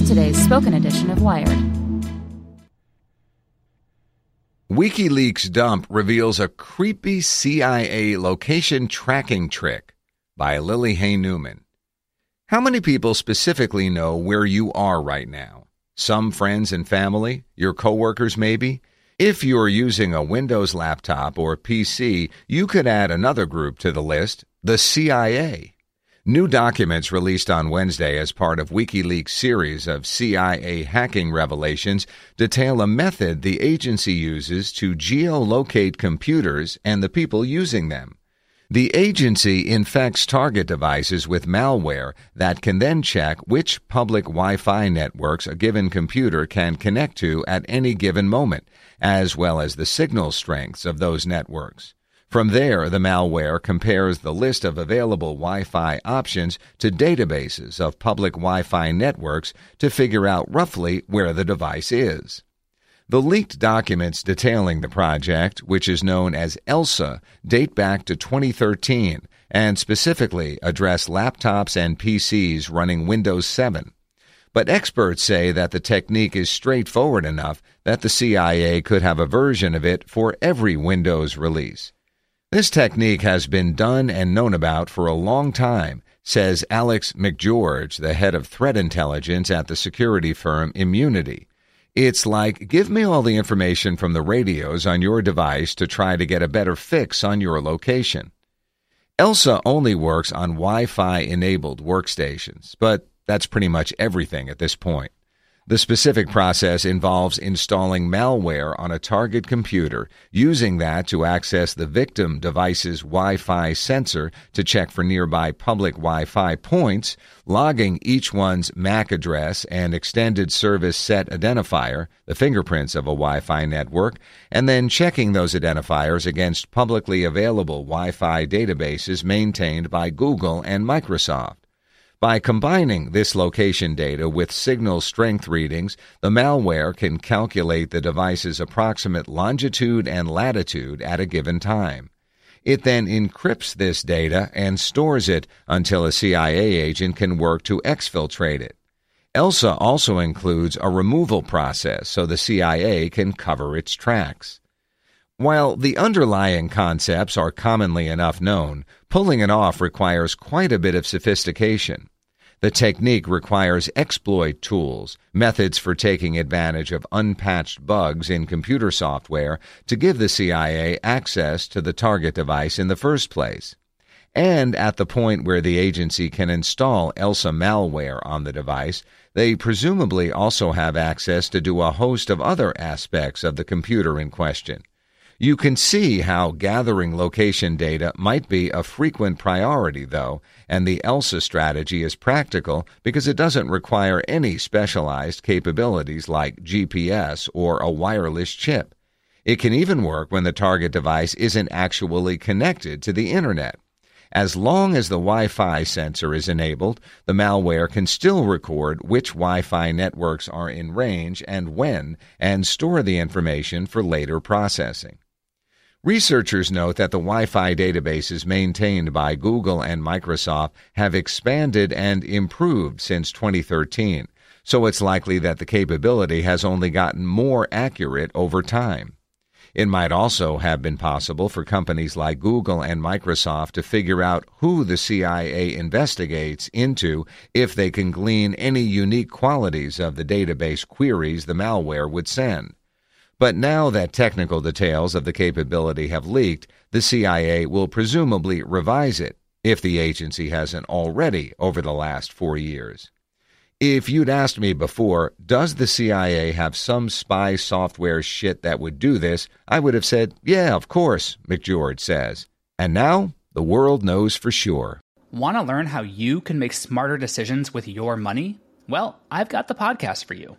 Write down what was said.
Here's today's spoken edition of Wired. WikiLeaks dump reveals a creepy CIA location tracking trick by Lily Hay Newman. How many people specifically know where you are right now? Some friends and family, your coworkers maybe? If you're using a Windows laptop or PC, you could add another group to the list, the CIA. New documents released on Wednesday as part of WikiLeaks' series of CIA hacking revelations detail a method the agency uses to geolocate computers and the people using them. The agency infects target devices with malware that can then check which public Wi Fi networks a given computer can connect to at any given moment, as well as the signal strengths of those networks. From there, the malware compares the list of available Wi Fi options to databases of public Wi Fi networks to figure out roughly where the device is. The leaked documents detailing the project, which is known as ELSA, date back to 2013 and specifically address laptops and PCs running Windows 7. But experts say that the technique is straightforward enough that the CIA could have a version of it for every Windows release. This technique has been done and known about for a long time, says Alex McGeorge, the head of threat intelligence at the security firm Immunity. It's like, give me all the information from the radios on your device to try to get a better fix on your location. ELSA only works on Wi Fi enabled workstations, but that's pretty much everything at this point. The specific process involves installing malware on a target computer, using that to access the victim device's Wi Fi sensor to check for nearby public Wi Fi points, logging each one's MAC address and extended service set identifier, the fingerprints of a Wi Fi network, and then checking those identifiers against publicly available Wi Fi databases maintained by Google and Microsoft. By combining this location data with signal strength readings, the malware can calculate the device's approximate longitude and latitude at a given time. It then encrypts this data and stores it until a CIA agent can work to exfiltrate it. ELSA also includes a removal process so the CIA can cover its tracks. While the underlying concepts are commonly enough known, pulling it off requires quite a bit of sophistication. The technique requires exploit tools, methods for taking advantage of unpatched bugs in computer software to give the CIA access to the target device in the first place. And at the point where the agency can install ELSA malware on the device, they presumably also have access to do a host of other aspects of the computer in question. You can see how gathering location data might be a frequent priority, though, and the ELSA strategy is practical because it doesn't require any specialized capabilities like GPS or a wireless chip. It can even work when the target device isn't actually connected to the Internet. As long as the Wi Fi sensor is enabled, the malware can still record which Wi Fi networks are in range and when, and store the information for later processing. Researchers note that the Wi Fi databases maintained by Google and Microsoft have expanded and improved since 2013, so it's likely that the capability has only gotten more accurate over time. It might also have been possible for companies like Google and Microsoft to figure out who the CIA investigates into if they can glean any unique qualities of the database queries the malware would send. But now that technical details of the capability have leaked, the CIA will presumably revise it, if the agency hasn't already over the last four years. If you'd asked me before, does the CIA have some spy software shit that would do this, I would have said, yeah, of course, McGeorge says. And now, the world knows for sure. Want to learn how you can make smarter decisions with your money? Well, I've got the podcast for you.